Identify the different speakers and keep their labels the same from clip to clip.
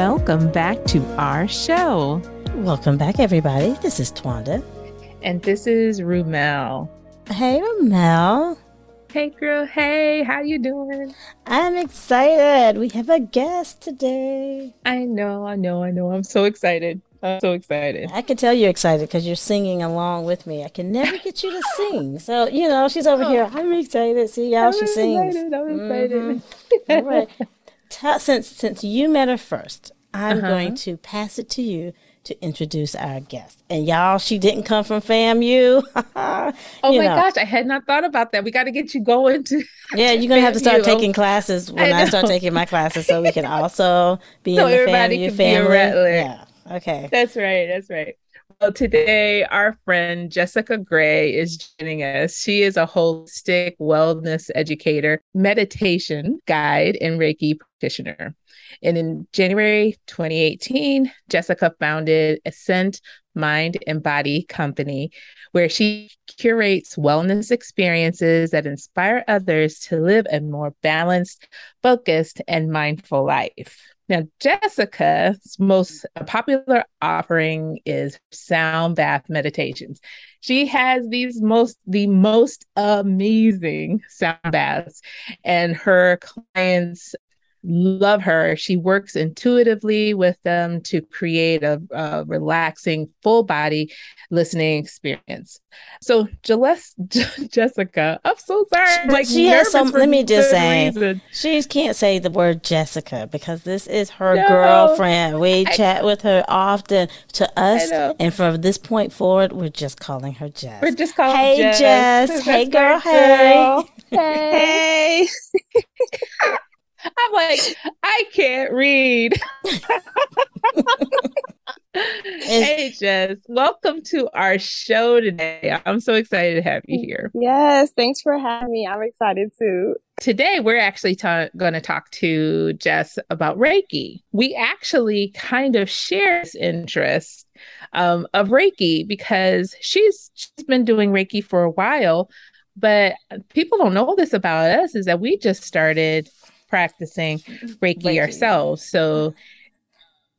Speaker 1: Welcome back to our show.
Speaker 2: Welcome back, everybody. This is Twanda.
Speaker 1: And this is Rumel.
Speaker 2: Hey, Rumel.
Speaker 1: Hey, girl. Hey, how you doing?
Speaker 2: I'm excited. We have a guest today.
Speaker 1: I know, I know, I know. I'm so excited. I'm so excited.
Speaker 2: I can tell you're excited because you're singing along with me. I can never get you to sing. So, you know, she's over here. I'm excited. See how
Speaker 1: I'm
Speaker 2: she sings.
Speaker 1: Excited. I'm excited.
Speaker 2: Mm-hmm. All right. Tell, since since you met her first, I'm
Speaker 1: Uh-huh.
Speaker 2: going to pass it to you to introduce our guest. And y'all, she didn't come from FAMU.
Speaker 1: Oh my
Speaker 2: know.
Speaker 1: gosh, I had not thought about that. We got to get you going to
Speaker 2: Yeah, you're gonna have to start taking classes when
Speaker 1: I
Speaker 2: I, start taking my classes, so we can also be
Speaker 1: So
Speaker 2: in the FAMU
Speaker 1: can be a
Speaker 2: family. Yeah. Okay.
Speaker 1: That's right. That's right. Today our friend Jessica Gray is joining us. She is a holistic wellness educator, meditation guide, and Reiki practitioner. And in January 2018, Jessica founded Ascent Mind and Body Company, where she curates wellness experiences that inspire others to live a more balanced, focused, and mindful life. Now, Jessica's most popular offering is sound bath meditations. She has these most the most amazing sound baths, and her clients love her. She works intuitively with them to create a, a relaxing, full body listening experience. So, Jeles- Jessica, I'm so sorry.
Speaker 2: But
Speaker 1: like
Speaker 2: she has some- let me just say,
Speaker 1: reason.
Speaker 2: She can't say the word Jessica because this is her
Speaker 1: No.
Speaker 2: girlfriend. We
Speaker 1: I
Speaker 2: chat with her often. To us, and from this point forward, we're just calling her Jess.
Speaker 1: We're just calling
Speaker 2: Hey,
Speaker 1: Jess.
Speaker 2: Jess.
Speaker 1: That's
Speaker 2: Hey, girl. Hey.
Speaker 1: Hey.
Speaker 3: Hey.
Speaker 1: I'm like, I can't read. hey, Jess. Welcome to our show today. I'm so excited to have you here.
Speaker 3: Yes, thanks for having me. I'm excited too.
Speaker 1: Today, we're actually ta- going to talk to Jess about Reiki. We actually kind of share this interest um, of Reiki because she's she's been doing Reiki for a while, but people don't know this about us is that we just started practicing Reiki,
Speaker 2: Reiki.
Speaker 1: ourselves. So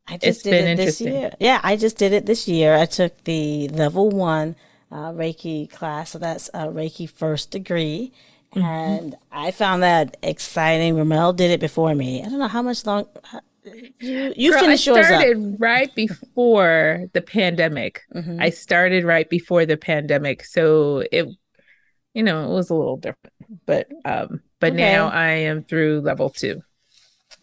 Speaker 2: I just
Speaker 1: It's
Speaker 2: did
Speaker 1: been
Speaker 2: it this
Speaker 1: interesting.
Speaker 2: year. Yeah, I just did it this year. I took the level one uh, Reiki class, so that's uh, Reiki first degree,
Speaker 1: Mm-hmm.
Speaker 2: and I found that exciting. Ramel did it before me. I don't know how much long how- you you
Speaker 1: Girl,
Speaker 2: finished
Speaker 1: I started right before the pandemic.
Speaker 2: Mhm.
Speaker 1: I started right before the pandemic, so it, you know, it was a little different. But um, but
Speaker 2: Okay.
Speaker 1: now I am through level two.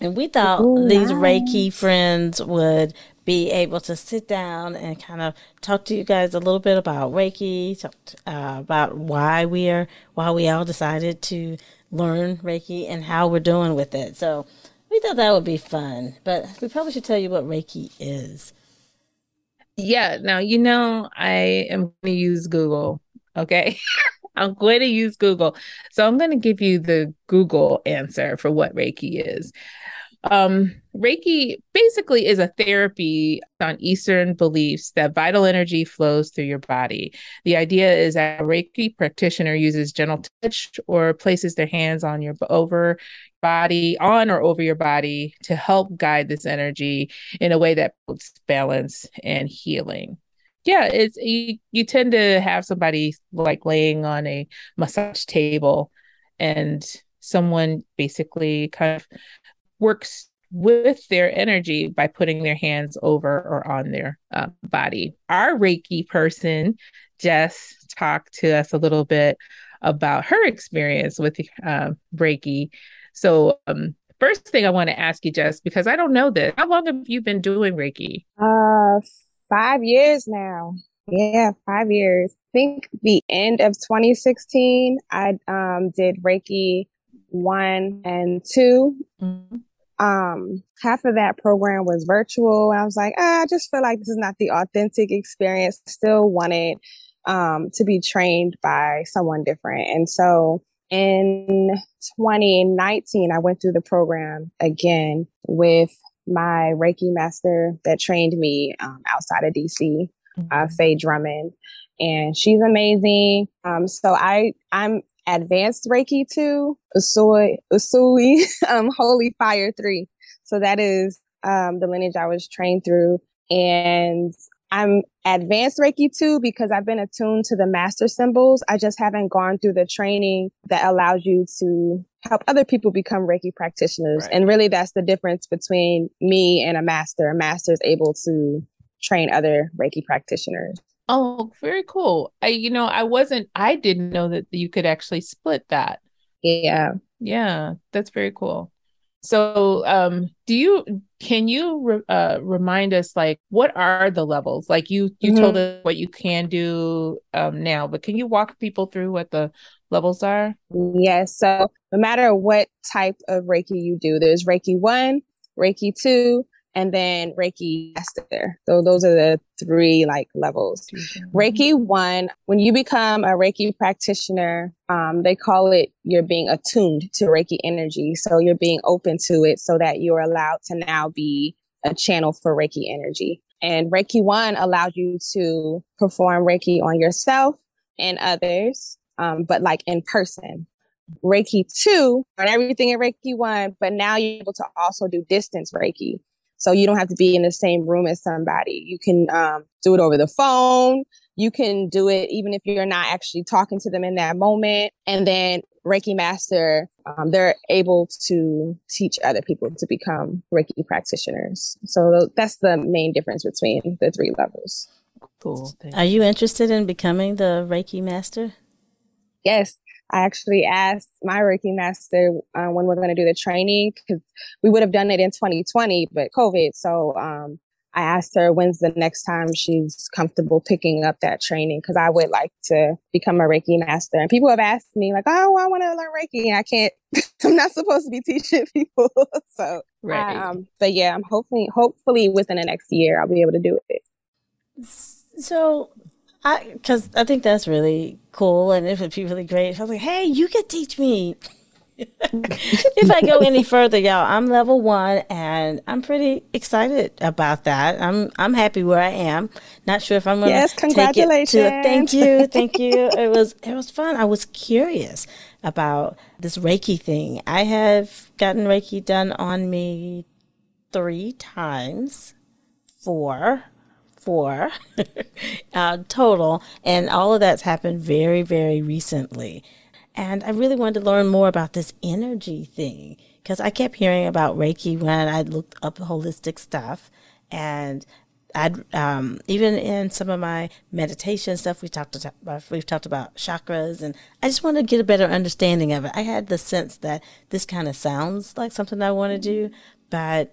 Speaker 2: And we thought
Speaker 3: Ooh,
Speaker 2: these
Speaker 3: nice.
Speaker 2: Reiki friends would be able to sit down and kind of talk to you guys a little bit about Reiki, talk t- uh, about why we are, why we all decided to learn Reiki and how we're doing with it. So we thought that would be fun, but we probably should tell you what Reiki is.
Speaker 1: Yeah. Now you know I am going to use Google. Okay. I'm going to use Google. So I'm going to give you the Google answer for what Reiki is. Um, Reiki basically is a therapy on Eastern beliefs that vital energy flows through your body. The idea is that a Reiki practitioner uses gentle touch or places their hands on your over body, on or over your body to help guide this energy in a way that promotes balance and healing. Yeah, it's you, you tend to have somebody like laying on a massage table and someone basically kind of works with their energy by putting their hands over or on their uh, body. Our Reiki person, Jess, talked to us a little bit about her experience with uh, Reiki. So, um, first thing I want to ask you, Jess, because I don't know this, how long have you been doing Reiki?
Speaker 3: Uh, five years now. Yeah, five years. I think the end of 2016, I um did Reiki one and two. Um, half of that program was virtual. I was like, ah, I just feel like this is not the authentic experience. Still wanted um to be trained by someone different. And so in 2019, I went through the program again with my Reiki master that trained me um, outside of DC, uh, Faye Drummond, and she's amazing. Um, so I I'm advanced Reiki two, Usui Usui, um, Holy Fire three. So that is um, the lineage I was trained through. And I'm advanced Reiki two because I've been attuned to the master symbols. I just haven't gone through the training that allows you to help other people become Reiki practitioners. Right. And really that's the difference between me and a master. A master is able to train other Reiki practitioners.
Speaker 1: Oh, very cool. I you know, I wasn't I didn't know that you could actually split that.
Speaker 3: Yeah.
Speaker 1: Yeah, that's very cool. So, um, do you can you re- uh, remind us like what are the levels? Like you you mm-hmm. told us what you can do um, now, but can you walk people through what the levels are?
Speaker 3: Yes. So, no matter what type of Reiki you do, there's Reiki one, Reiki two, and then Reiki Master. So those are the three like levels. Mm-hmm. Reiki one, when you become a Reiki practitioner, um, they call it you're being attuned to Reiki energy. So you're being open to it so that you're allowed to now be a channel for Reiki energy. And Reiki one allows you to perform Reiki on yourself and others, um, but like in person. Reiki two and everything in Reiki one, but now you're able to also do distance Reiki. So you don't have to be in the same room as somebody. You can um, do it over the phone. You can do it even if you're not actually talking to them in that moment. And then Reiki Master, um, they're able to teach other people to become Reiki practitioners. So that's the main difference between the three levels.
Speaker 2: Cool. Are you interested in becoming the Reiki Master?
Speaker 3: Yes. I actually asked my Reiki master uh, when we're going to do the training because we would have done it in 2020, but COVID. So um, I asked her when's the next time she's comfortable picking up that training because I would like to become a Reiki master. And people have asked me like, "Oh, I want to learn Reiki," and I can't. I'm not supposed to be teaching people. so, right. um, but yeah, I'm hopefully, hopefully within the next year, I'll be able to do it.
Speaker 2: So I because I think that's really cool and it would be really great. If I was like, hey, you could teach me. if I go any further, y'all, I'm level one and I'm pretty excited about that. I'm I'm happy where I am. Not sure if I'm gonna
Speaker 3: yes, congratulations.
Speaker 2: Take it to, thank you, thank you. it was it was fun. I was curious about this Reiki thing. I have gotten Reiki done on me three times, four four uh, total, and all of that's happened very, very recently. And I really wanted to learn more about this energy thing because I kept hearing about Reiki when I looked up holistic stuff, and I'd um, even in some of my meditation stuff we talked about we've talked about chakras and I just wanted to get a better understanding of it. I had the sense that this kind of sounds like something I want to do, but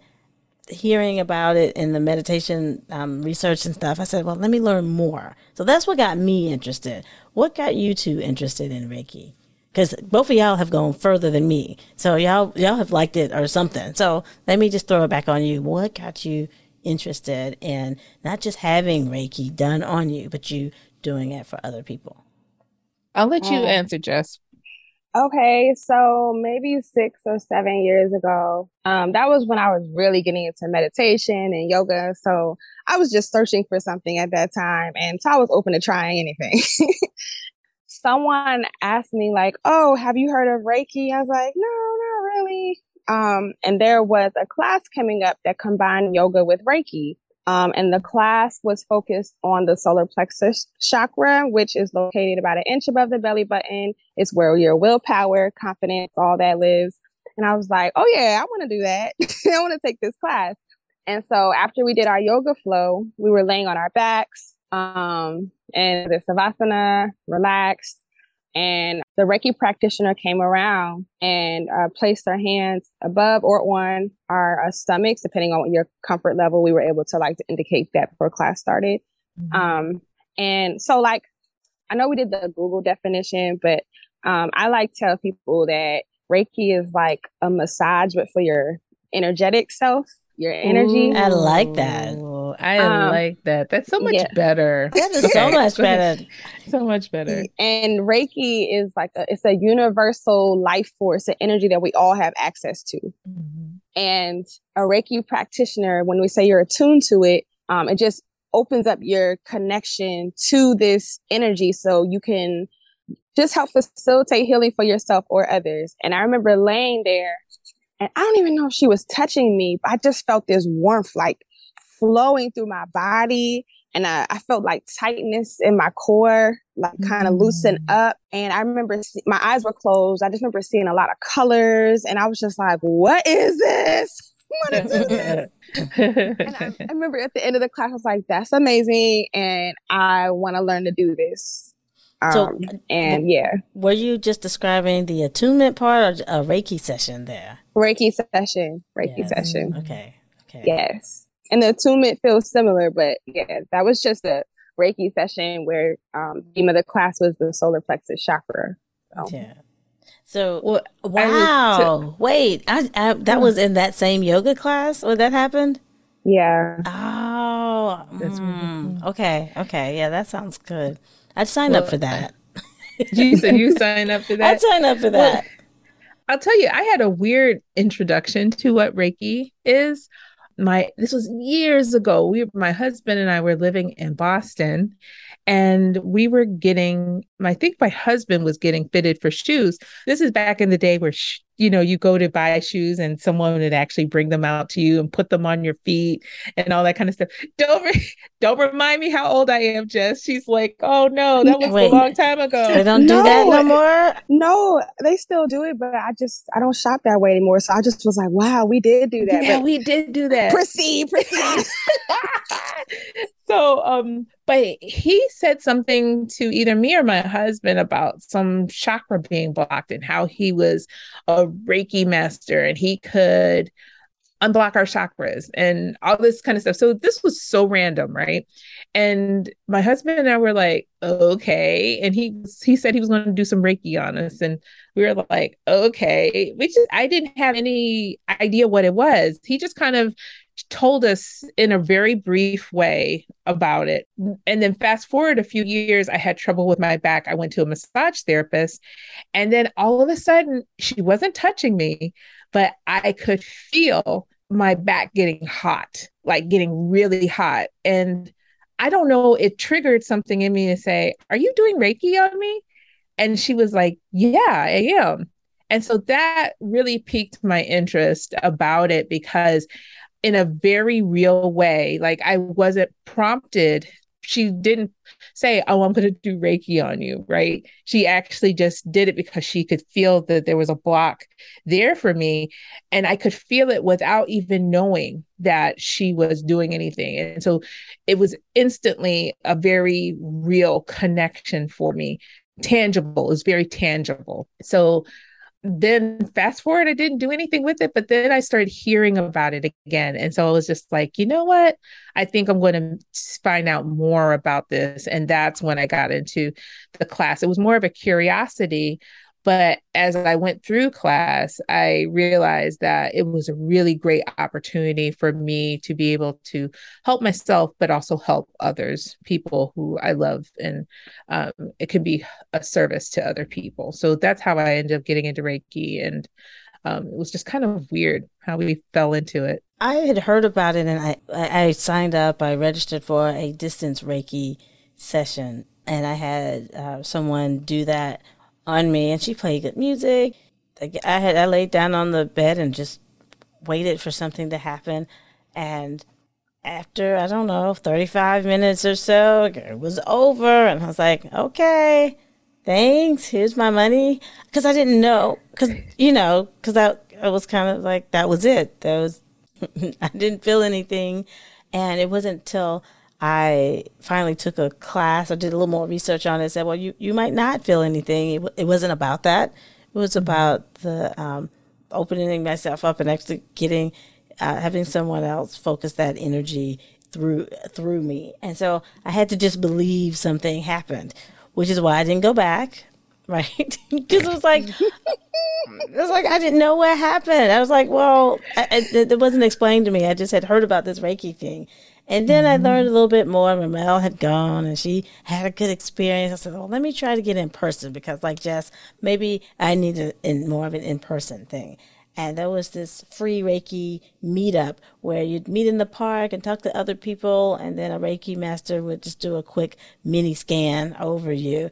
Speaker 2: hearing about it in the meditation um, research and stuff, I said, well, let me learn more. So that's what got me interested. What got you two interested in Reiki? Because both of y'all have gone further than me, so y'all y'all have liked it or something. So let me just throw it back on you. What got you interested in not just having Reiki done on you, but you doing it for other people?
Speaker 1: I'll let you answer, Jess.
Speaker 3: Okay, so maybe six or seven years ago, um, that was when I was really getting into meditation and yoga. So I was just searching for something at that time, and so I was open to trying anything. Someone asked me like, "Oh, have you heard of Reiki?" I was like, "No, not really." Um, and there was a class coming up that combined yoga with Reiki. Um, and the class was focused on the solar plexus chakra, which is located about an inch above the belly button. It's where your willpower, confidence, all that lives. And I was like, oh yeah, I want to do that. I want to take this class. And so after we did our yoga flow, we were laying on our backs, um, and the savasana, relaxed, and the Reiki practitioner came around and uh, placed her hands above or on our uh, stomachs, depending on your comfort level. We were able to like to indicate that before class started. Mm-hmm. Um, and so, like, I know we did the Google definition, but um, I like to tell people that Reiki is like a massage, but for your energetic self your energy. Ooh,
Speaker 2: I like that.
Speaker 1: I um, like that. That's so much yeah. better.
Speaker 2: That is so much better.
Speaker 1: so much better.
Speaker 3: And Reiki is like a, it's a universal life force, an energy that we all have access to. Mm-hmm. And a Reiki practitioner, when we say you're attuned to it, um, it just opens up your connection to this energy so you can just help facilitate healing for yourself or others. And I remember laying there And I don't even know if she was touching me, but I just felt this warmth like flowing through my body. And I, I felt like tightness in my core, like kind of mm. loosen up. And I remember see- my eyes were closed. I just remember seeing a lot of colors. And I was just like, what is this? I want to do this. and I, I remember at the end of the class, I was like, that's amazing. And I want to learn to do this. Um, so, and yeah.
Speaker 2: Were you just describing the attunement part or a Reiki session there?
Speaker 3: Reiki session. Reiki
Speaker 2: yes.
Speaker 3: session.
Speaker 2: Okay. Okay.
Speaker 3: Yes. And the attunement feels similar, but yeah, that was just a Reiki session where um theme of the class was the solar plexus chakra.
Speaker 2: So. Yeah. So well, wow! To- Wait, I, I, that was in that same yoga class where that happened.
Speaker 3: Yeah.
Speaker 2: Oh, mm, okay, okay, yeah, that sounds good. I'd sign well, up for that.
Speaker 1: you said you sign up for that.
Speaker 2: I'd sign up for that. Well,
Speaker 1: I'll tell you, I had a weird introduction to what Reiki is. My this was years ago. We my husband and I were living in Boston and we were getting i think my husband was getting fitted for shoes. This is back in the day where sh- you know you go to buy shoes and someone would actually bring them out to you and put them on your feet and all that kind of stuff. Don't re- don't remind me how old i am jess. She's like oh no that was Wait, a long time ago.
Speaker 2: They don't no, do that no more?
Speaker 3: no they still do it but i just i don't shop that way anymore. So i just was like wow we did do that.
Speaker 1: Yeah we did do that.
Speaker 3: Proceed proceed.
Speaker 1: So um but he said something to either me or my husband about some chakra being blocked and how he was a reiki master and he could unblock our chakras and all this kind of stuff. So this was so random right? And my husband and I were like okay. And he he said he was going to do some reiki on us and we were like okay. Which I didn't have any idea what it was. He just kind of told us in a very brief way about it. And then fast forward a few years, I had trouble with my back. I went to a massage therapist. And then all of a sudden, she wasn't touching me, but I could feel my back getting hot, like getting really hot. And I don't know, it triggered something in me to say, Are you doing Reiki on me? And she was like, Yeah, I am. And so that really piqued my interest about it because in a very real way. Like I wasn't prompted. She didn't say, Oh, I'm going to do Reiki on you, right? She actually just did it because she could feel that there was a block there for me. And I could feel it without even knowing that she was doing anything. And so it was instantly a very real connection for me. Tangible, is very tangible. So then fast forward, I didn't do anything with it, but then I started hearing about it again. And so I was just like, you know what? I think I'm going to find out more about this. And that's when I got into the class. It was more of a curiosity but as I went through class, I realized that it was a really great opportunity for me to be able to help myself, but also help others, people who I love. And um, it can be a service to other people. So that's how I ended up getting into Reiki. And um, it was just kind of weird how we fell into it.
Speaker 2: I had heard about it and I, I signed up, I registered for a distance Reiki session. And I had uh, someone do that on me, and she played good music. I had I laid down on the bed and just waited for something to happen, and after I don't know thirty five minutes or so, it was over, and I was like, okay, thanks. Here's my money, because I didn't know, because you know, because I I was kind of like that was it. That was I didn't feel anything, and it wasn't until I finally took a class. I did a little more research on it. Said, well, you, you might not feel anything. It, it wasn't about that. It was mm-hmm. about the um, opening myself up and actually getting, uh, having someone else focus that energy through through me. And so I had to just believe something happened, which is why I didn't go back. Right, because it was like it was like I didn't know what happened. I was like, well, I, it, it wasn't explained to me. I just had heard about this Reiki thing, and then mm-hmm. I learned a little bit more. Mel had gone and she had a good experience. I said, well, let me try to get in person because, like Jess, maybe I need a, in more of an in person thing. And there was this free Reiki meetup where you'd meet in the park and talk to other people, and then a Reiki master would just do a quick mini scan over you.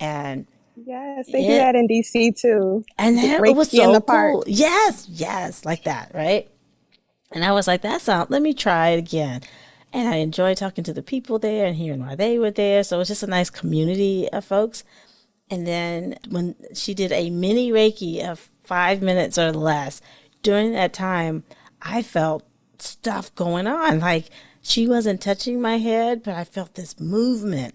Speaker 2: And
Speaker 3: Yes, they yeah. do that in DC too.
Speaker 2: And that, it was so cool. Yes, yes, like that, right? And I was like, that sound. Let me try it again. And I enjoyed talking to the people there and hearing why they were there. So it was just a nice community of folks. And then when she did a mini Reiki of five minutes or less, during that time, I felt stuff going on. Like she wasn't touching my head, but I felt this movement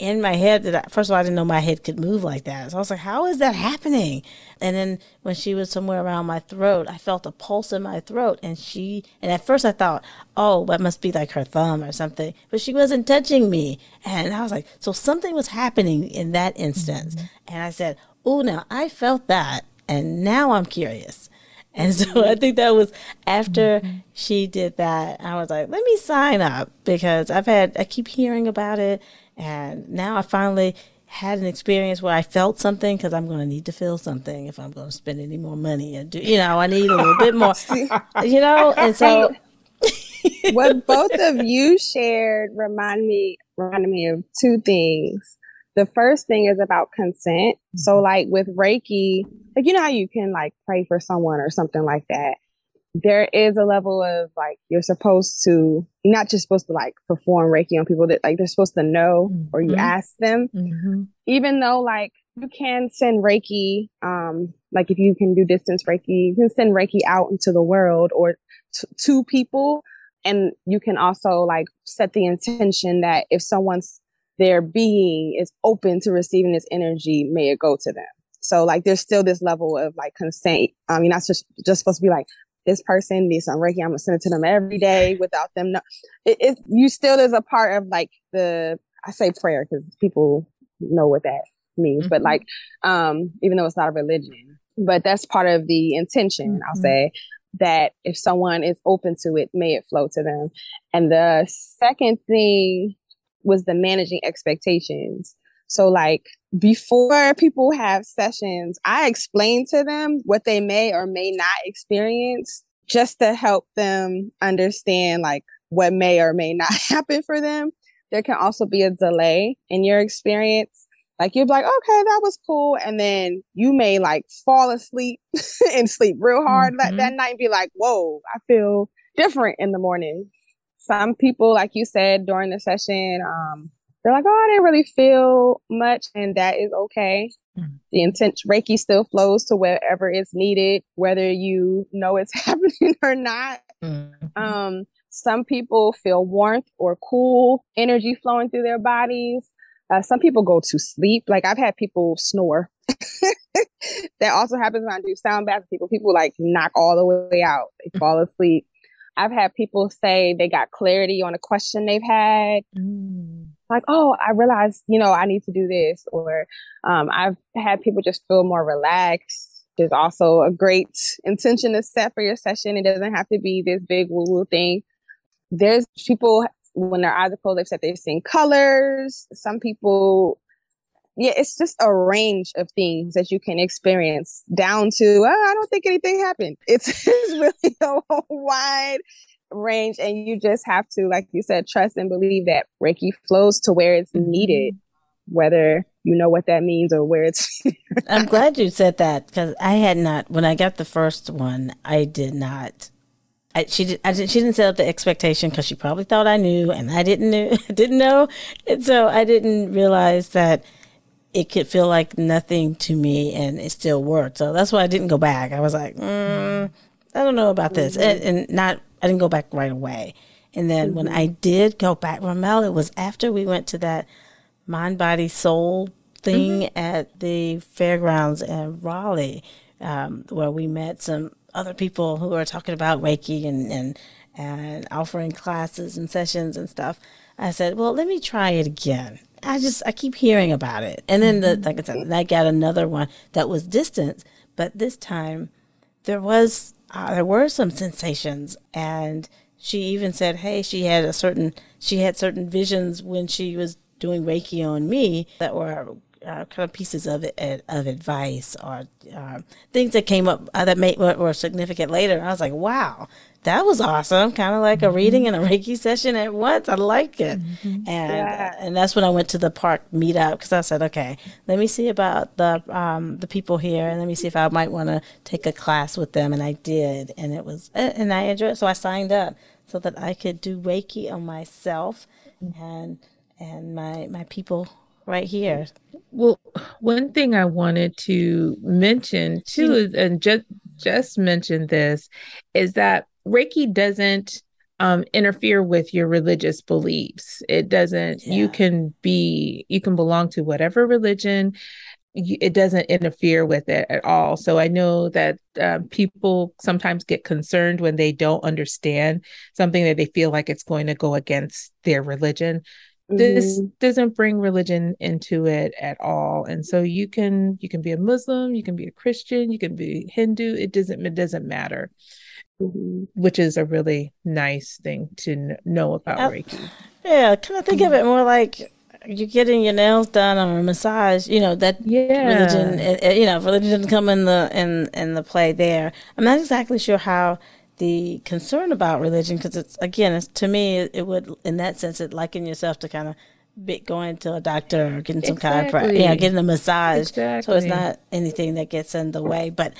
Speaker 2: in my head that I, first of all I didn't know my head could move like that. So I was like, how is that happening? And then when she was somewhere around my throat, I felt a pulse in my throat, and she and at first I thought, oh, that must be like her thumb or something, but she wasn't touching me, and I was like, so something was happening in that instance, mm-hmm. and I said, oh, now I felt that, and now I'm curious. And so I think that was after mm-hmm. she did that, I was like, let me sign up because I've had, I keep hearing about it and now I finally had an experience where I felt something because I'm going to need to feel something if I'm going to spend any more money and do, you know, I need a little bit more, you know, and so.
Speaker 3: what both of you shared remind me reminded me of two things. The first thing is about consent. So mm-hmm. like with Reiki, like you know how you can like pray for someone or something like that there is a level of like you're supposed to you're not just supposed to like perform reiki on people that like they're supposed to know mm-hmm. or you mm-hmm. ask them mm-hmm. even though like you can send reiki um like if you can do distance reiki you can send reiki out into the world or t- to people and you can also like set the intention that if someone's their being is open to receiving this energy may it go to them so like there's still this level of like consent. I mean, that's just just supposed to be like, this person needs some Reiki. I'm gonna send it to them every day without them. No, it, it you still is a part of like the I say prayer because people know what that means, mm-hmm. but like um even though it's not a religion, but that's part of the intention. Mm-hmm. I'll say that if someone is open to it, may it flow to them. And the second thing was the managing expectations. So like before people have sessions, I explain to them what they may or may not experience just to help them understand like what may or may not happen for them. There can also be a delay in your experience. Like you're like, okay, that was cool. And then you may like fall asleep and sleep real hard mm-hmm. that, that night and be like, whoa, I feel different in the morning. Some people, like you said during the session, um, they're like, oh, I didn't really feel much, and that is okay. Mm-hmm. The intent Reiki still flows to wherever it's needed, whether you know it's happening or not. Mm-hmm. Um, some people feel warmth or cool energy flowing through their bodies. Uh, some people go to sleep. Like I've had people snore. that also happens when I do sound baths. People, people like knock all the way out. They fall asleep. I've had people say they got clarity on a question they've had. Mm like, oh, I realized, you know, I need to do this. Or um, I've had people just feel more relaxed. There's also a great intention to set for your session. It doesn't have to be this big woo woo thing. There's people when their eyes are closed, they've said they've seen colors. Some people, yeah, it's just a range of things that you can experience down to, oh, I don't think anything happened. It's, it's really a wide range and you just have to like you said trust and believe that reiki flows to where it's mm-hmm. needed whether you know what that means or where it's
Speaker 2: i'm glad you said that because i had not when i got the first one i did not I, she did. I did, she didn't set up the expectation because she probably thought I knew, and I didn't know. didn't know, and so I didn't realize that it could feel like nothing to me, and it still worked. So that's why I didn't go back. I was like, mm, I don't know about this, mm-hmm. and, and, not I didn't go back right away. And then mm-hmm. when I did go back, Ramel, it was after we went to that mind, body, soul thing mm-hmm. at the fairgrounds in Raleigh, um, where we met some other people who were talking about Reiki and, and, and offering classes and sessions and stuff. I said, well, let me try it again. I just, I keep hearing about it. And then, the, like I said, I got another one that was distant, but this time there was uh, there were some sensations and she even said hey she had a certain she had certain visions when she was doing reiki on me that were uh, kind of pieces of of advice or uh, things that came up uh, that made were significant later. I was like, wow, that was awesome. Kind of like a mm-hmm. reading and a Reiki session at once. I like it. Mm-hmm. And yeah. and that's when I went to the park meetup because I said, okay, let me see about the um, the people here and let me see if I might want to take a class with them. And I did, and it was and I enjoyed it. So I signed up so that I could do Reiki on myself and and my my people right here.
Speaker 1: Well, one thing I wanted to mention too and Jess just mentioned this, is that Reiki doesn't um, interfere with your religious beliefs. It doesn't. Yeah. You can be. You can belong to whatever religion. it doesn't interfere with it at all. So I know that um, people sometimes get concerned when they don't understand something that they feel like it's going to go against their religion this mm-hmm. doesn't bring religion into it at all and so you can you can be a muslim you can be a christian you can be hindu it doesn't it doesn't matter mm-hmm. which is a really nice thing to know about reiki
Speaker 2: yeah kind of think of it more like you're getting your nails done or a massage you know that yeah religion it, it, you know religion doesn't come in the in in the play there i'm not exactly sure how the concern about religion because it's again it's, to me it, it, would in that sense it liken yourself to kind of be, going to a doctor or getting some exactly. kind of yeah getting a massage exactly. so it's not anything that gets in the way but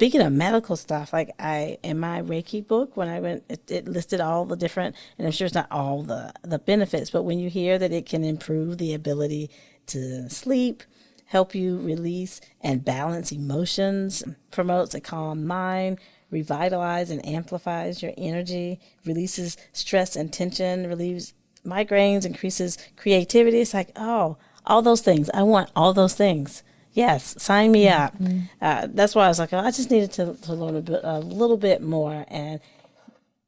Speaker 2: speaking of medical stuff like i in my reiki book when i went it, it listed all the different and i'm sure it's not all the the benefits but when you hear that it can improve the ability to sleep help you release and balance emotions promotes a calm mind revitalizes and amplifies your energy, releases stress and tension, relieves migraines, increases creativity. It's like, oh, all those things. I want all those things. Yes, sign me up. Mm-hmm. Uh, that's why I was like, oh, I just needed to, to learn a, bit, a little bit more. And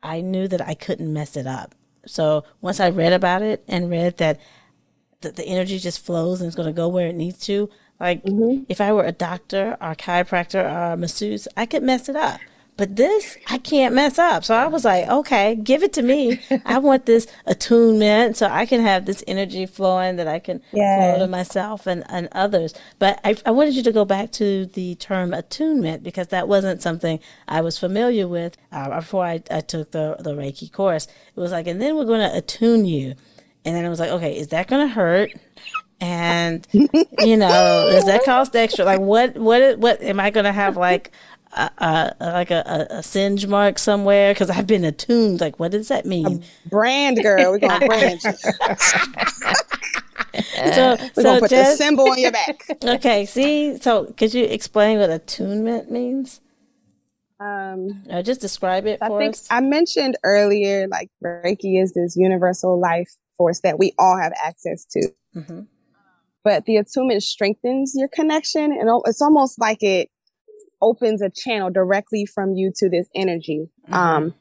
Speaker 2: I knew that I couldn't mess it up. So once I read about it and read that the, the energy just flows and it's going to go where it needs to, like mm-hmm. if I were a doctor or a chiropractor or a masseuse, I could mess it up. But this, I can't mess up. So I was like, okay, give it to me. I want this attunement so I can have this energy flowing that I can yes. flow to myself and, and others. But I, I wanted you to go back to the term attunement because that wasn't something I was familiar with uh, before I, I took the, the Reiki course. It was like, and then we're going to attune you. And then it was like, okay, is that going to hurt? and you know does that cost extra like what what what am i going to have like a, like a, a, singe mark somewhere because I've been attuned. Like, what does that mean?
Speaker 3: A brand girl, we're gonna brand. so,
Speaker 2: we're
Speaker 3: so gonna put just, the symbol on your back.
Speaker 2: okay, see, so could you explain what attunement means?
Speaker 3: Um,
Speaker 2: or just describe it
Speaker 3: I
Speaker 2: for
Speaker 3: think
Speaker 2: us.
Speaker 3: I mentioned earlier, like Reiki is this universal life force that we all have access to. Mm-hmm. But the attunement strengthens your connection, and it's almost like it opens a channel directly from you to this energy. Mm-hmm. Um,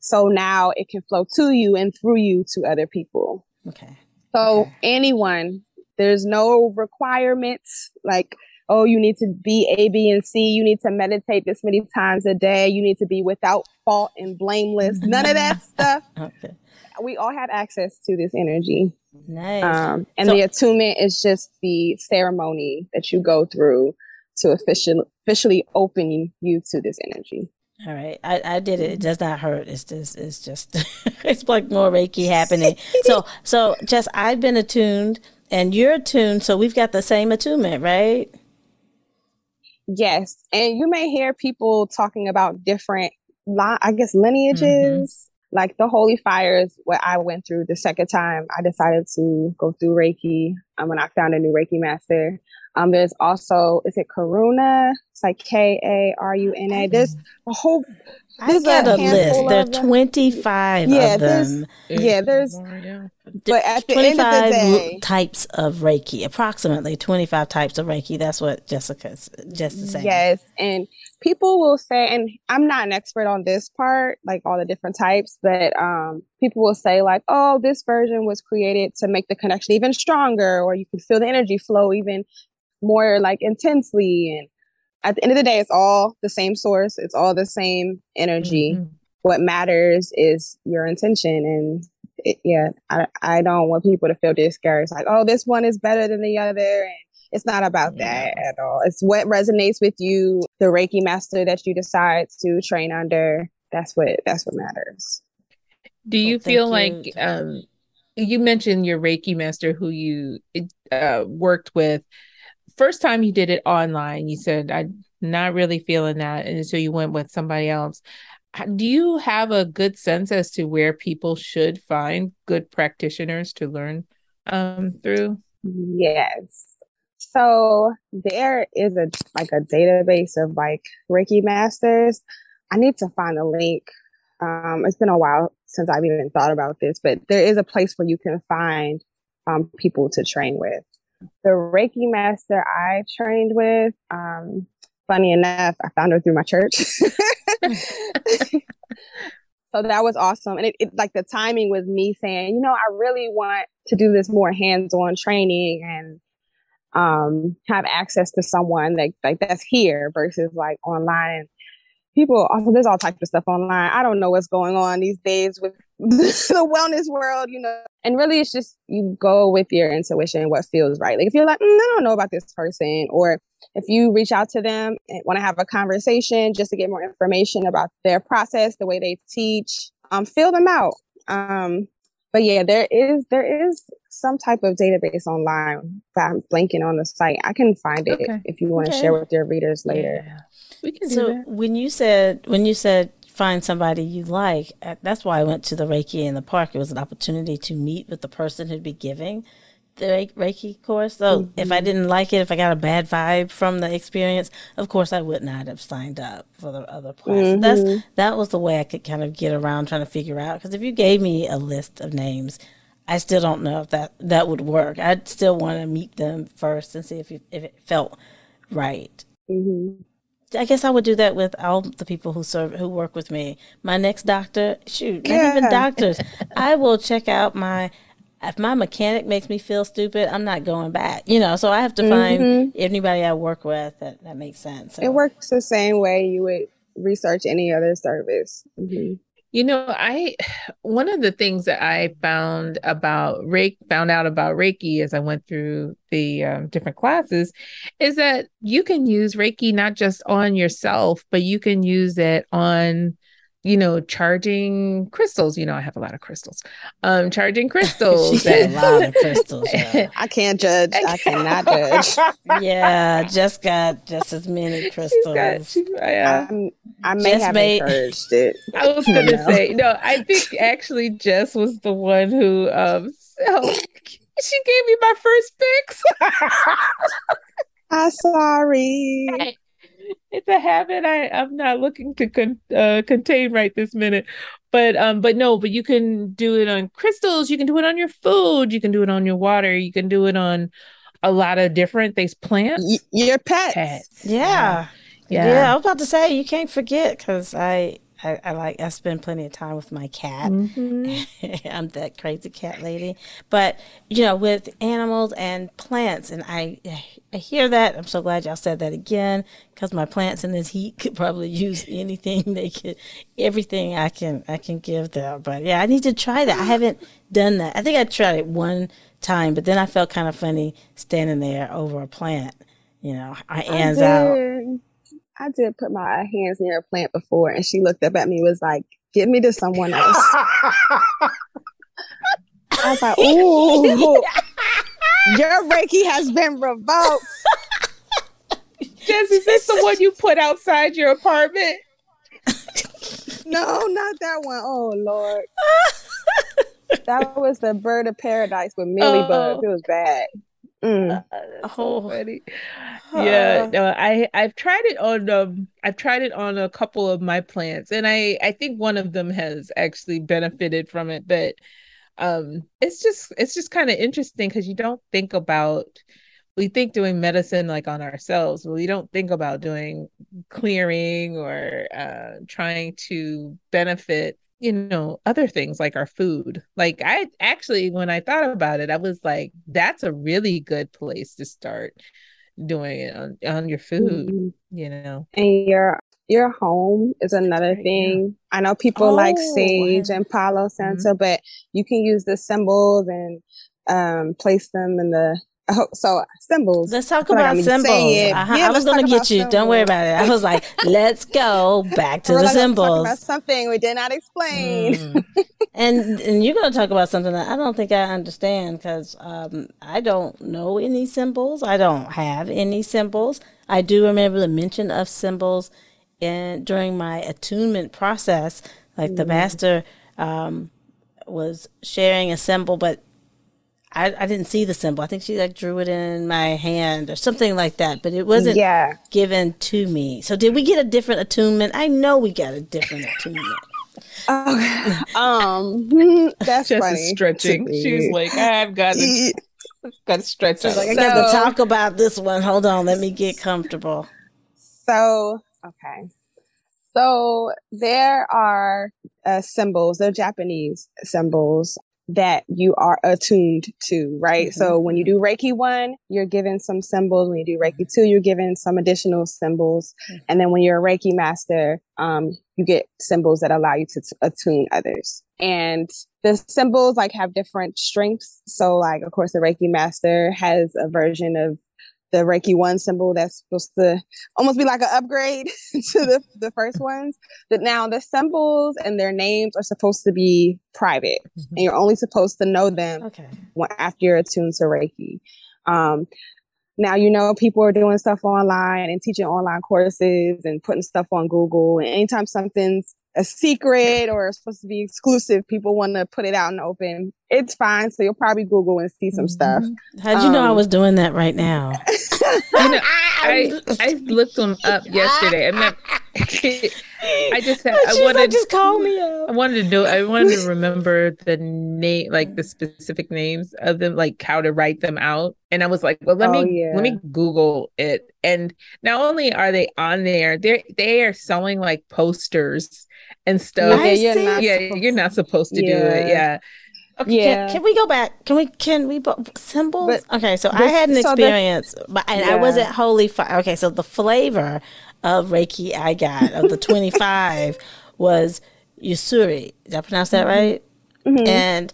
Speaker 3: so now it can flow to you and through you to other people.
Speaker 2: Okay.
Speaker 3: So
Speaker 2: okay.
Speaker 3: anyone, there's no requirements like, oh, you need to be A, B, and C. You need to meditate this many times a day. You need to be without fault and blameless. None of that stuff. Okay. We all have access to this energy.
Speaker 2: Nice.
Speaker 3: Um, and so- the attunement is just the ceremony that you go through to officially officially open you to this energy.
Speaker 2: All right, I, I did it. It does not hurt. It's just it's just it's like more Reiki happening. so so just I've been attuned and you're attuned, so we've got the same attunement, right?
Speaker 3: Yes, and you may hear people talking about different, I guess, lineages. Mm-hmm. Like the holy fires, what I went through the second time, I decided to go through Reiki um, when I found a new Reiki master. Um, there's also, is it Karuna? It's like K A R U N A. There's a whole.
Speaker 2: There's I got a, a list. There are 25 yeah, of them.
Speaker 3: Yeah, there's. But at the end of the day,
Speaker 2: types of Reiki, approximately 25 types of Reiki. That's what Jessica's just saying.
Speaker 3: Yes, and people will say, and I'm not an expert on this part, like all the different types, but um, people will say like, "Oh, this version was created to make the connection even stronger, or you can feel the energy flow even more like intensely." And at the end of the day, it's all the same source. It's all the same energy. Mm-hmm. What matters is your intention and it, yeah, I, I don't want people to feel discouraged. Like, oh, this one is better than the other, and it's not about yeah. that at all. It's what resonates with you, the Reiki master that you decide to train under. That's what that's what matters.
Speaker 1: Do you well, feel like you. um you mentioned your Reiki master who you uh, worked with. First time you did it online you said i'm not really feeling that and so you went with somebody else. Do you have a good sense as to where people should find good practitioners to learn um, through?
Speaker 3: Yes. So there is a like a database of like reiki masters. I need to find a link um, it's been a while since i've even thought about this but there is a place where you can find um, people to train with the Reiki master I trained with, um, funny enough, I found her through my church. so that was awesome. And it, it, like the timing was me saying, you know, I really want to do this more hands-on training and um have access to someone that like that's here versus like online people also there's all types of stuff online. I don't know what's going on these days with the wellness world, you know. And really it's just you go with your intuition, what feels right. Like if you're like, mm, I don't know about this person, or if you reach out to them and want to have a conversation just to get more information about their process, the way they teach, um, fill them out. Um, but yeah, there is there is some type of database online that I'm blanking on the site. I can find it okay. if you want to okay. share with your readers later. Yeah.
Speaker 2: We can so when you said when you said find somebody you like, uh, that's why I went to the Reiki in the park. It was an opportunity to meet with the person who'd be giving the Reiki course. So mm-hmm. if I mm-hmm. didn't like it, if I got a bad vibe from the experience, of course I would not have signed up for the other class. Mm-hmm. That's that was the way I could kind of get around trying to figure out. Because if you gave me a list of names, I still don't know if that that would work. I'd still want to meet them first and see if you, if it felt right. Mm-hmm. I guess I would do that with all the people who serve who work with me. My next doctor, shoot, yeah. not even doctors. I will check out my if my mechanic makes me feel stupid, I'm not going back. You know, so I have to find mm-hmm. anybody I work with that, that makes sense. So.
Speaker 3: It works the same way you would research any other service.
Speaker 1: Mm-hmm. You know, I one of the things that I found about Reiki, found out about Reiki as I went through the um, different classes, is that you can use Reiki not just on yourself, but you can use it on you know, charging crystals. You know, I have a lot of crystals. Um, charging crystals.
Speaker 2: a lot of crystals. Yeah.
Speaker 3: I can't judge. I cannot judge.
Speaker 2: yeah, just got just as many crystals. Got, she,
Speaker 3: uh, I may have made... encouraged it.
Speaker 1: I was gonna no. say no. I think actually Jess was the one who um so she gave me my first fix.
Speaker 3: I'm sorry
Speaker 1: it's a habit I I'm not looking to con- uh, contain right this minute. But um, but no, but you can do it on crystals. You can do it on your food. You can do it on your water. You can do it on a lot of different things. Plants. Y-
Speaker 3: your pets. pets.
Speaker 2: Yeah. yeah. yeah. I was about to say you can't forget because I I, I, like I spend plenty of time with my cat. Mm-hmm. I'm that crazy cat lady. But you know, with animals and plants, and I I hear that. I'm so glad y'all said that again because my plants in this heat could probably use anything they could, everything I can I can give them. But yeah, I need to try that. I haven't done that. I think I tried it one time, but then I felt kind of funny standing there over a plant. You know, my hands out
Speaker 3: I did put my hands near a plant before, and she looked up at me, was like, "Give me to someone else." I was like, "Ooh, your Reiki has been revoked."
Speaker 1: Jess, is this the one you put outside your apartment?
Speaker 3: no, not that one. Oh Lord. that was the bird of paradise with Millie oh. It was bad.
Speaker 1: Mm. Uh, so oh. funny. Yeah, no, I I've tried it on um I've tried it on a couple of my plants and I I think one of them has actually benefited from it but um it's just it's just kind of interesting cuz you don't think about we think doing medicine like on ourselves but we don't think about doing clearing or uh trying to benefit you know other things like our food like i actually when i thought about it i was like that's a really good place to start doing it on, on your food mm-hmm. you know
Speaker 3: and your your home is another thing. I know people like
Speaker 2: Oh,
Speaker 3: sage and Palo Santo, but you can use the symbols and um, place them in the. Oh, so symbols.
Speaker 2: Let's talk
Speaker 3: like
Speaker 2: about
Speaker 3: to
Speaker 2: symbols. Uh-huh.
Speaker 3: Yeah,
Speaker 2: I was going to get you. Don't worry about it. I was like, let's go back to
Speaker 3: We're
Speaker 2: the
Speaker 3: like, let's talk
Speaker 2: symbols.
Speaker 3: about something we did not explain.
Speaker 2: Mm. and and you're going to talk about something that I don't think I understand because um, I don't know any symbols. I don't have any symbols. I do remember the mention of symbols in during my attunement process. Like the master um, was sharing a symbol, but I, I didn't see the symbol. I think she like drew it in my hand or something like that, but it wasn't
Speaker 3: Yeah.
Speaker 2: given to me. So did we get a different attunement? I know we got a different attunement.
Speaker 3: Oh, um, that's
Speaker 1: Just
Speaker 3: funny.
Speaker 1: stretching. She's like, I've got to, got to stretch out.
Speaker 2: Like I got to talk about this one. Hold on, let me get comfortable.
Speaker 3: So, okay. So there are uh, symbols, they're Japanese symbols that you are attuned to, right? So when you do Reiki one, you're given some symbols. When you do Reiki two, you're given some additional symbols. And then when you're a Reiki master, um, you get symbols that allow you to t- attune others. And the symbols like have different strengths. So like, of course, the Reiki master has a version of the Reiki one symbol that's supposed to almost be like an upgrade to the, the first ones. But now the symbols and their names are supposed to be private and you're only supposed to know them
Speaker 2: Okay.
Speaker 3: when, after you're attuned to Reiki. Um, now, you know, people are doing stuff online and teaching online courses and putting stuff on Google. And anytime something's a secret or supposed to be exclusive, people want to put it out in the open. It's fine. So you'll probably Google and see some stuff.
Speaker 2: How'd you know I
Speaker 3: Um,
Speaker 2: was doing that right now?
Speaker 1: You know, I I looked them up yesterday. I mean, I just had, I
Speaker 2: She's like, just call me up.
Speaker 1: I wanted to know. I wanted to remember the name, like the specific names of them, like how to write them out. And I was like, well, let
Speaker 3: Oh,
Speaker 1: me
Speaker 3: yeah.
Speaker 1: let me Google it. And not only are they on there, they they are selling like posters and stuff.
Speaker 2: I
Speaker 3: you're not
Speaker 1: yeah,
Speaker 3: supposed-
Speaker 1: you're not supposed to do it.
Speaker 3: Yeah.
Speaker 1: Yeah.
Speaker 2: Okay,
Speaker 3: Yeah.
Speaker 2: can, can we go back? Can we? Can we? bo- Symbols.
Speaker 3: But
Speaker 2: okay, so I had an
Speaker 3: so the-
Speaker 2: experience, but and I
Speaker 3: Yeah.
Speaker 2: wasn't wholly. Fi- okay, so the flavor of Reiki I got of the twenty five was Yusuri. Did I pronounce that right?
Speaker 3: Mhm.
Speaker 2: And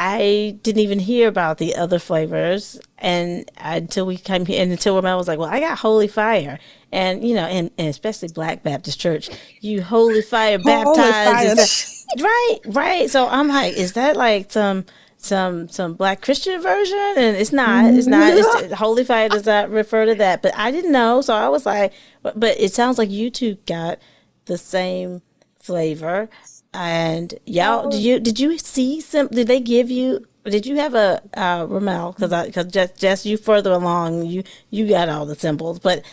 Speaker 2: I didn't even hear about the other flavors, and until we came here, and until Ramel was like, "Well, I got Holy Fire," and you know, and, and especially Black Baptist Church, you Holy Fire
Speaker 3: Holy
Speaker 2: baptized,
Speaker 3: fire.
Speaker 2: right? Right. So I'm like, is that like some some some Black Christian version? And it's not. It's not. It's, Holy Fire does not refer to that, but I didn't know, so I was like, but, but it sounds like you two got the same flavor. And y'all, did you did you see some? Did they give you? Did you have a uh, Ramel? Because I because just just you further along, you you got all the symbols. But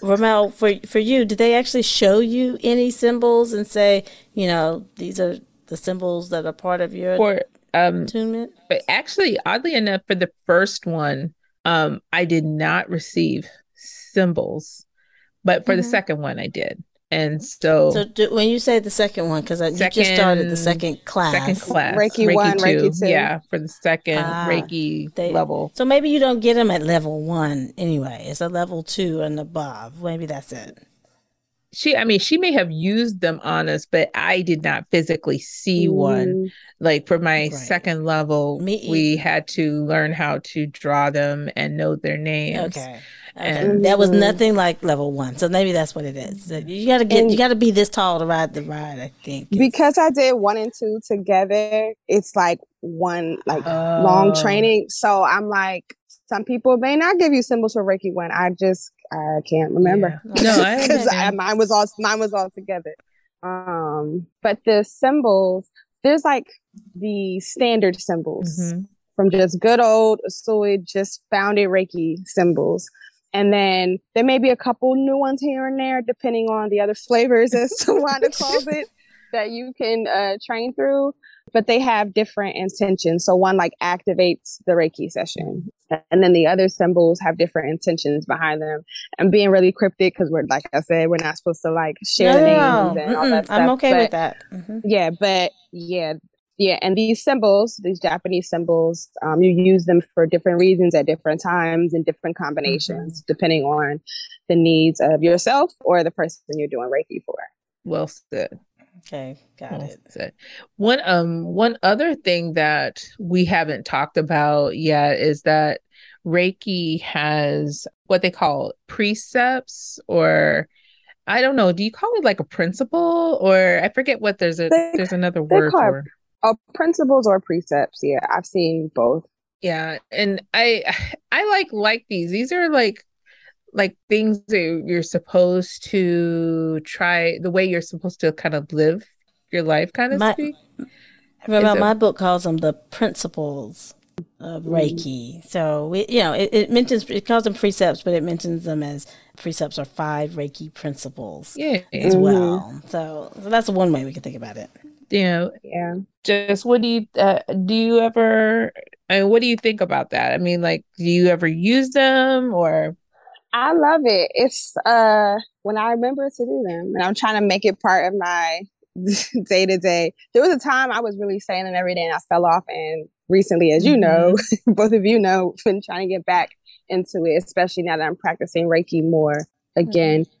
Speaker 2: Ramel, for for you, did they actually show you any symbols and say, you know, these are the symbols that are part of your
Speaker 1: For um
Speaker 2: attunement?
Speaker 1: but actually oddly enough for the first one, um I did not receive symbols. But for the
Speaker 2: Mhm.
Speaker 1: second one I did. And so,
Speaker 2: So do, when you say the second one, because you just started the
Speaker 1: Second-
Speaker 2: second class,
Speaker 1: second class
Speaker 3: Reiki one, Reiki two.
Speaker 1: yeah for the second
Speaker 2: Ah,
Speaker 1: reiki
Speaker 2: they-
Speaker 1: level
Speaker 2: So maybe you don't get them at level one anyway. It's a level two and above. Maybe that's it.
Speaker 1: she i mean she may have used them on us but i did not physically see one
Speaker 3: Mm,
Speaker 1: like for my
Speaker 2: Right.
Speaker 1: second level
Speaker 2: Me
Speaker 1: we had to learn how to draw them and know their names
Speaker 2: Okay. Okay.
Speaker 1: And-
Speaker 2: that was
Speaker 3: Mhm.
Speaker 2: nothing like level one. So maybe that's what it is. So you gotta get
Speaker 3: And-
Speaker 2: you gotta be this tall to ride the ride, I think.
Speaker 3: Because I did one and two together, it's like one like long
Speaker 1: Oh.
Speaker 3: training. So I'm like, some people may not give you symbols for Reiki one. I just I can't remember.
Speaker 1: Yeah. no
Speaker 3: because
Speaker 1: understand.
Speaker 3: mine was all mine was all together. Um, but the symbols, there's like the standard symbols
Speaker 1: Mhm.
Speaker 3: from just good old Usui, just founded Reiki symbols. And then there may be a couple new ones here and there, depending on the other flavors, as Wanda calls it, that you can uh, train through. But they have different intentions. So one like activates the Reiki session, and then the other symbols have different intentions behind them. And being really cryptic because we're like I said, we're not supposed to like share
Speaker 2: No,
Speaker 3: names and all
Speaker 2: Mm-mm.
Speaker 3: that stuff.
Speaker 2: I'm okay
Speaker 3: but-
Speaker 2: with that. Mhm.
Speaker 3: yeah, but yeah, yeah, and these symbols, these Japanese symbols, um, you use them for different reasons at different times in different combinations, mm-hmm. depending on the needs of yourself or the person you're doing Reiki for.
Speaker 1: Well said.
Speaker 2: Okay, got well it.
Speaker 1: Said. One um one other thing that we haven't talked about yet is that Reiki has what they call precepts or I don't know. Do you call it like a principle or I forget what there's a they, there's another word for
Speaker 3: Oh, principles or precepts. Yeah, I've seen both.
Speaker 1: Yeah, and I I like like these. These are like like things that you're supposed to try the way you're supposed to kind of live your life kind of
Speaker 2: my,
Speaker 1: speak.
Speaker 2: Remember, my book calls them the principles of Reiki. So we, you know, it, it, mentions it calls them precepts, but it mentions them as precepts are five Reiki principles.
Speaker 1: Yeah,
Speaker 2: as mm-hmm. well. So, so that's one way we can think about it
Speaker 1: you know
Speaker 3: yeah.
Speaker 1: just what do you uh, do you ever I mean, what do you think about that? I mean like do you ever use them or?
Speaker 3: I love it. It's uh when i remember to do them and i'm trying to make it part of my day to day there was a time i was really saying them every day and i fell off and recently as you know mm-hmm. both of you know been trying to get back into it especially now that i'm practicing reiki more again. Mm-hmm.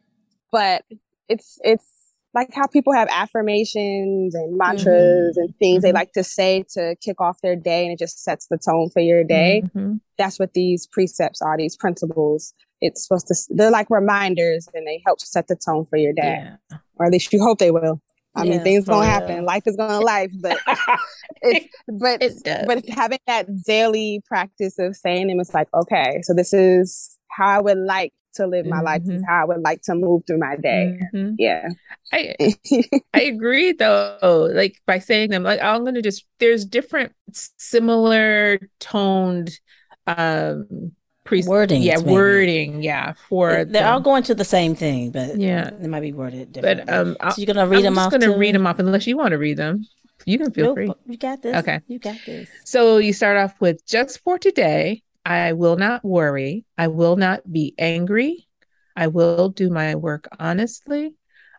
Speaker 3: but it's it's like how people have affirmations and mantras mm-hmm. and things mm-hmm. they like to say to kick off their day and it just sets the tone for your day. Mm-hmm. That's what these precepts are, these principles. It's supposed to, they're like reminders and they help set the tone for your day. Yeah. Or at least you hope they will. I mean, things gonna happen. Life is gonna life, but it's but it but having that daily practice of saying them, it's like, okay, so this is how I would like to live my mm-hmm. life. Is mm-hmm. how I would like to move through my day. Mm-hmm. Yeah.
Speaker 1: I I agree though. Like by saying them, like I'm gonna just there's different similar toned um
Speaker 2: pre wording.
Speaker 1: Yeah, maybe. wording. Yeah, for
Speaker 2: they're them. all going to the same thing, but yeah, they might be worded differently. But um, so you're gonna read
Speaker 1: I'm
Speaker 2: them off.
Speaker 1: I'm just gonna read them off unless you want to read them. You can feel nope, free.
Speaker 2: You got this.
Speaker 1: Okay,
Speaker 2: you got this.
Speaker 1: So you start off with just for today. I will not worry. I will not be angry. I will do my work honestly.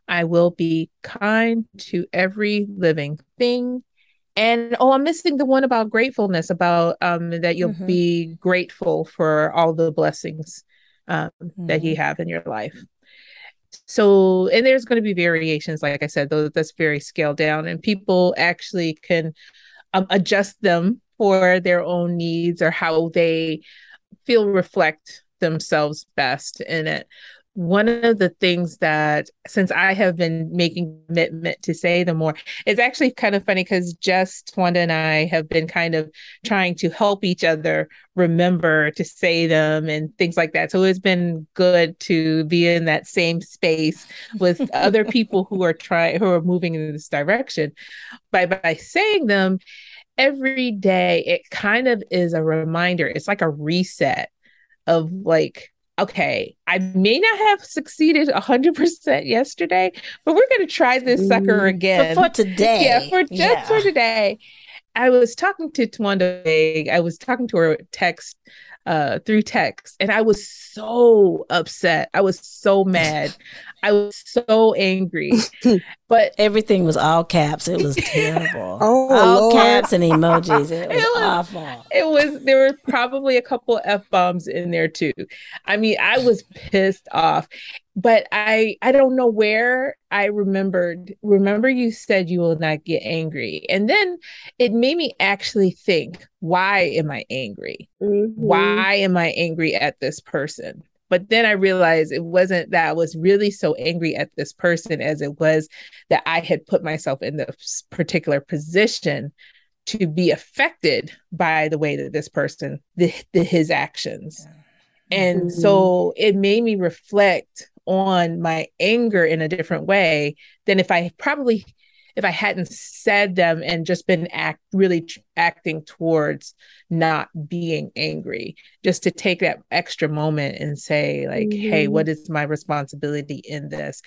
Speaker 1: I will be kind to every living thing. And oh, I'm missing the one about gratefulness, about um, that you'll mm-hmm. be grateful for all the blessings um, mm-hmm. that you have in your life. So, and there's going to be variations, like I said, though that's very scaled down, and people actually can um, adjust them for their own needs or how they feel reflect themselves best in it one of the things that since I have been making commitment to say the more, it's actually kind of funny because just Wanda and I have been kind of trying to help each other remember to say them and things like that. So it's been good to be in that same space with other people who are trying who are moving in this direction. By by saying them every day, it kind of is a reminder. It's like a reset of like okay, I may not have succeeded 100% yesterday, but we're going to try this sucker mm, again.
Speaker 2: But for today.
Speaker 1: Yeah, for just yeah. for today. I was talking to Twanda. I was talking to her text uh, through text, and I was so upset. I was so mad. I was so angry. But
Speaker 2: everything was all caps. It was terrible. oh, all Lord. caps and emojis. It was, it was, awful.
Speaker 1: It was there were probably a couple F bombs in there too. I mean, I was pissed off. But I I don't know where I remembered. Remember you said you will not get angry. And then it made me actually think, why am I angry? Mm-hmm. Why am I angry at this person? But then I realized it wasn't that I was really so angry at this person as it was that I had put myself in this particular position to be affected by the way that this person, the, the his actions. And mm-hmm. so it made me reflect on my anger in a different way than if I probably if I hadn't said them and just been act really acting towards not being angry, just to take that extra moment and say, like, mm-hmm. hey, what is my responsibility in this?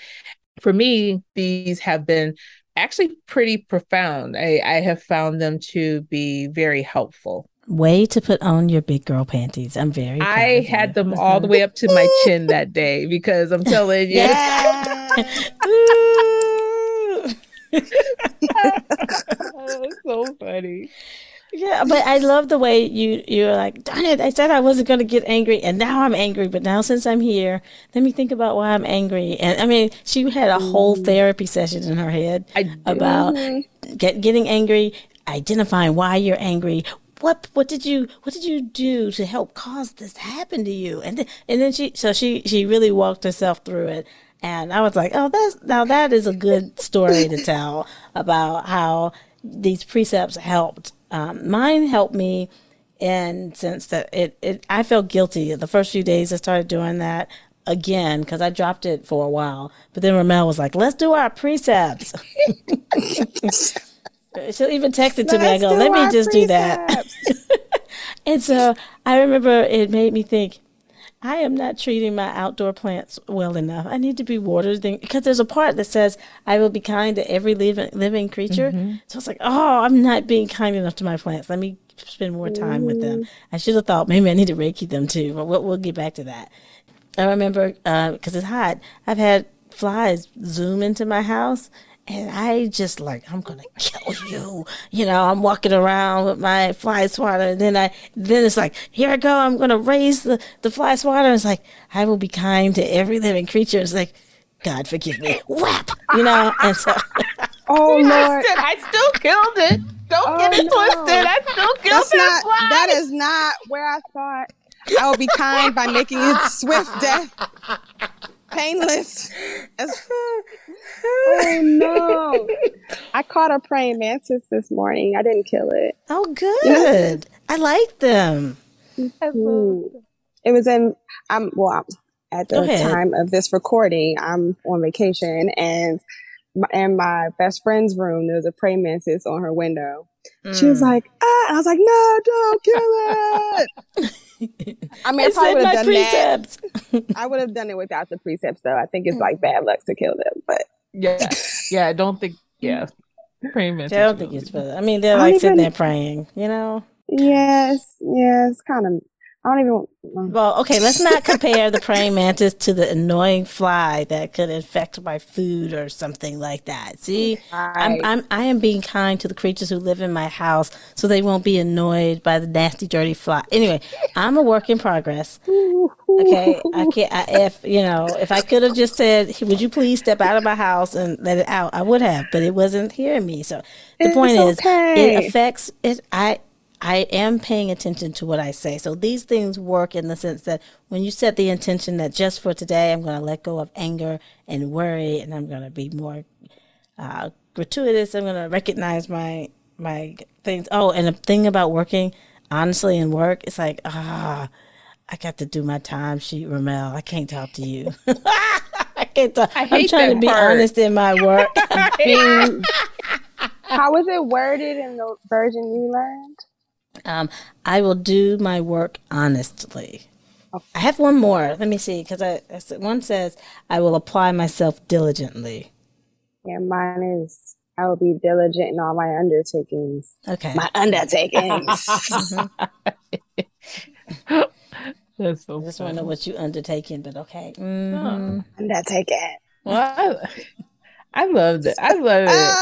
Speaker 1: For me, these have been actually pretty profound. I, I have found them to be very helpful.
Speaker 2: Way to put on your big girl panties. I'm very
Speaker 1: I had them all the way up to my chin that day because I'm telling you.
Speaker 2: Yeah.
Speaker 1: That's so funny.
Speaker 2: Yeah, but I love the way you you're like, darn it! I said I wasn't going to get angry, and now I'm angry. But now since I'm here, let me think about why I'm angry. And I mean, she had a whole therapy session in her head about get, getting angry, identifying why you're angry. What what did you what did you do to help cause this to happen to you? And then, and then she so she she really walked herself through it. And I was like, oh, that's now that is a good story to tell about how these precepts helped. Um, mine helped me and since that it, it I felt guilty the first few days I started doing that again because I dropped it for a while. But then Ramel was like, "Let's do our precepts." She'll even text it to me. I go, "Let me just do that." And so I remember it made me think, I am not treating my outdoor plants well enough. I need to be watering them because there's a part that says I will be kind to every living living creature. So it's like, oh, I'm not being kind enough to my plants. Let me spend more time with them. I should have thought maybe I need to reiki them too, but we'll, we'll get back to that. I remember uh, because it's hot. I've had flies zoom into my house, and I just like I'm gonna kill you. You know, I'm walking around with my fly swatter, and then I then it's like here I go. I'm gonna raise the the fly swatter. It's like I will be kind to every living creature. It's like God forgive me, whap. You know, and so
Speaker 3: Oh
Speaker 1: I,
Speaker 3: Lord.
Speaker 1: still, I still killed it. Don't
Speaker 3: Oh,
Speaker 1: get it
Speaker 3: no.
Speaker 1: twisted. I still killed
Speaker 3: That's
Speaker 1: that
Speaker 3: not
Speaker 1: fly.
Speaker 3: that is not where I thought I would be kind by making it swift death. Painless. As- oh no. I caught a praying mantis this morning. I didn't kill it.
Speaker 2: oh good. I like them.
Speaker 3: Mm. It was in I'm well I'm, at the time of this recording, I'm on vacation and my, in my best friend's room there was a praying mantis on her window. She was
Speaker 2: Mm.
Speaker 3: like, ah, I was like, no, don't kill it. I mean, I
Speaker 2: I
Speaker 3: probably would have done that. I would have done it without the precepts, though. I think it's mm. like bad luck to kill them, but
Speaker 1: Yeah, yeah. I don't think. Yeah, praying mantis.
Speaker 2: I don't think it's. I mean, they're
Speaker 3: I
Speaker 2: like sitting
Speaker 3: even-
Speaker 2: there praying. You know.
Speaker 3: yes, yes, kind of. I don't even.
Speaker 2: Well, okay, let's not compare the praying mantis to the annoying fly that could infect my food or something like that. See, I'm, I'm I am being kind to the creatures who live in my house so they won't be annoyed by the nasty, dirty fly. Anyway, I'm a work in progress. Okay, I can't. I, if you know, if I could have just said, "Would you please step out of my house and let it out?" I would have, but it wasn't hearing me. So the
Speaker 3: It's
Speaker 2: point is, it affects it. I I am paying attention to what I say. So these things work in the sense that when you set the intention that just for today, I'm going to let go of anger and worry, and I'm going to be more uh, gratuitous. I'm going to recognize my my things. Oh, and the thing about working honestly in work, it's like ah, I got to do my time sheet, Ramel. I can't talk to you. I can't talk.
Speaker 1: I
Speaker 2: I'm trying to be
Speaker 1: part.
Speaker 2: honest in my work.
Speaker 3: How was it worded in the version you learned?
Speaker 2: Um, I will do my work honestly. I have one more. Let me see, because I I one says I will apply myself diligently.
Speaker 3: Yeah, mine is. I will be diligent in all my undertakings.
Speaker 2: Okay.
Speaker 3: My undertakings.
Speaker 1: That's so.
Speaker 2: I just want to know what you undertaking, but okay. Mhm.
Speaker 3: Undertaking.
Speaker 1: Well, I, I loved it. I love it.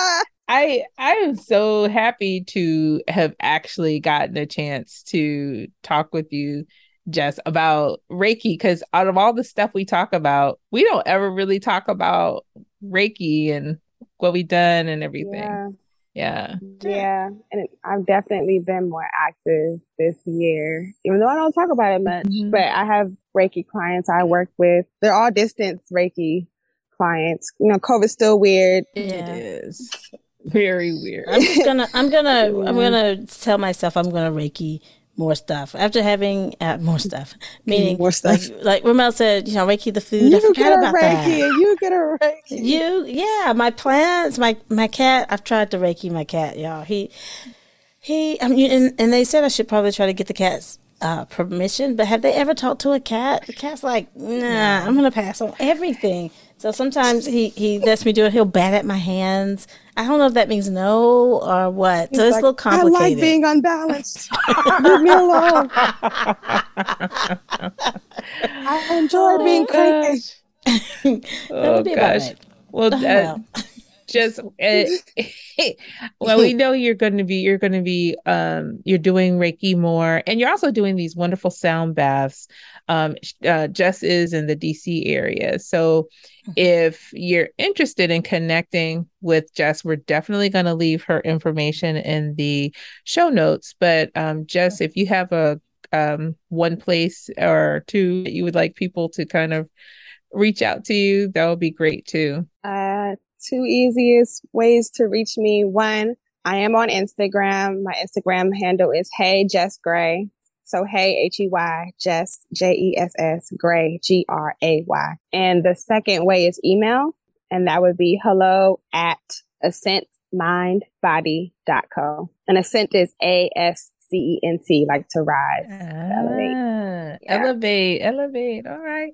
Speaker 1: I I am so happy to have actually gotten a chance to talk with you, Jess, about Reiki. Because out of all the stuff we talk about, we don't ever really talk about Reiki and what we've done and everything.
Speaker 3: yeah,
Speaker 1: Yeah.
Speaker 3: yeah. And it, I've definitely been more active this year, even though I don't talk about it much.
Speaker 1: Mhm.
Speaker 3: But I have Reiki clients I work with. They're all distance Reiki clients. You know, COVID's still weird.
Speaker 2: Yeah.
Speaker 1: It is very weird.
Speaker 2: I'm just gonna. I'm gonna. I'm gonna tell myself I'm gonna Reiki more stuff after having uh, more stuff. Meaning,
Speaker 3: More stuff.
Speaker 2: Like, like Ramel said, you know, Reiki the food. I
Speaker 3: You
Speaker 2: forgot
Speaker 3: get a
Speaker 2: about
Speaker 3: Reiki
Speaker 2: that.
Speaker 3: you get a Reiki.
Speaker 2: You, yeah, my plants, my my cat. I've tried to reiki my cat, y'all. He, he, I mean, and, and they said I should probably try to get the cat's uh, permission. But have they ever talked to a cat? The cat's like, nah, I'm gonna pass on everything. So sometimes he he lets me do it. He'll bat at my hands. I don't know if that means no or what. so
Speaker 3: He's
Speaker 2: it's
Speaker 3: like,
Speaker 2: a little complicated.
Speaker 3: I like being unbalanced. Leave me alone. I enjoy being cranky.
Speaker 1: Oh
Speaker 2: That'll be about
Speaker 1: gosh. Well,
Speaker 2: Oh,
Speaker 1: uh,
Speaker 2: well.
Speaker 1: Just uh, well we know you're going to be you're going to be um you're doing reiki more and you're also doing these wonderful sound baths um uh, jess is in the dc area. So mm-hmm. if you're interested in connecting with jess we're definitely going to leave her information in the show notes but um jess if you have a um one place or two that you would like people to kind of reach out to you that would be great too.
Speaker 3: Uh two easiest ways to reach me. One, I am on Instagram. My Instagram handle is Hey Jess Gray. So Hey H E Y Jess J E S S Gray G R A Y. And the second way is email, and that would be hello at ascentmindbody.co. And ascent is A S C E N T, like to rise.
Speaker 1: Ah, elevate. Yeah. Elevate, elevate. All right.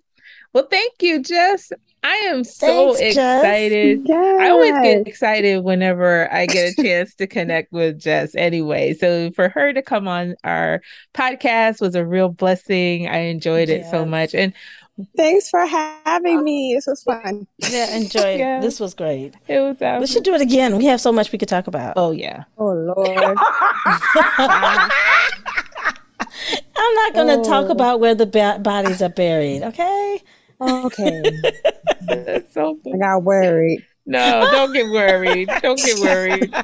Speaker 1: Well, thank you, Jess. I am so Thanks, excited. Yes. I always get excited whenever I get a chance to connect with Jess anyway. So for her to come on our podcast was a real blessing. I enjoyed yes. it so much. And
Speaker 3: Thanks for having me. This was fun.
Speaker 2: Yeah, enjoy yeah. This was great.
Speaker 1: It was. Awesome.
Speaker 2: We should do it again. We have so much we could talk about.
Speaker 1: Oh yeah.
Speaker 3: Oh Lord.
Speaker 2: I'm not going to oh. talk about where the ba- bodies are buried. Okay.
Speaker 3: Okay. That's so funny. I got worried.
Speaker 1: No, don't get worried. Don't get worried.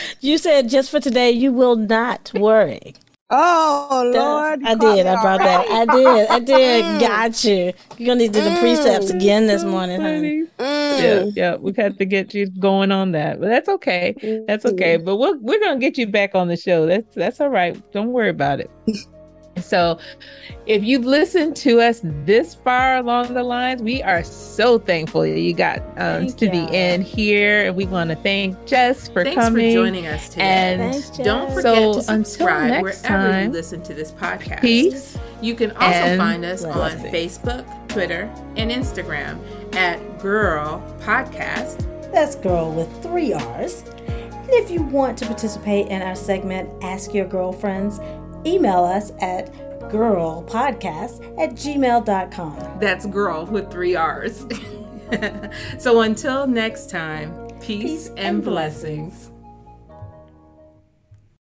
Speaker 2: you said just for today, you will not worry.
Speaker 3: Oh Lord!
Speaker 2: I did. I brought that. I did. I did. Mm. Got you. You're gonna need to do the precepts mm. again this morning, honey.
Speaker 1: Mm. Yeah, yeah. We've had to get you going on that, but that's okay. That's okay. But we're we're gonna get you back on the show. That's that's all right. Don't worry about it. So, if you've listened to us this far along the lines, we are so thankful you got um, to you. the end here. And we want to thank Jess for
Speaker 4: Thanks
Speaker 1: coming.
Speaker 4: for joining us today. And Thanks, don't forget so to subscribe wherever time, you listen to this podcast.
Speaker 1: Peace.
Speaker 4: You can also find us on Facebook, Twitter, and Instagram at Girrrl Podcast.
Speaker 2: That's Girl with three R's. And if you want to participate in our segment, Ask Your Girlfriends, email us at girrrlpodcast at gmail.com.
Speaker 4: That's girl with three R's. so until next time, peace, peace and, and blessings. blessings.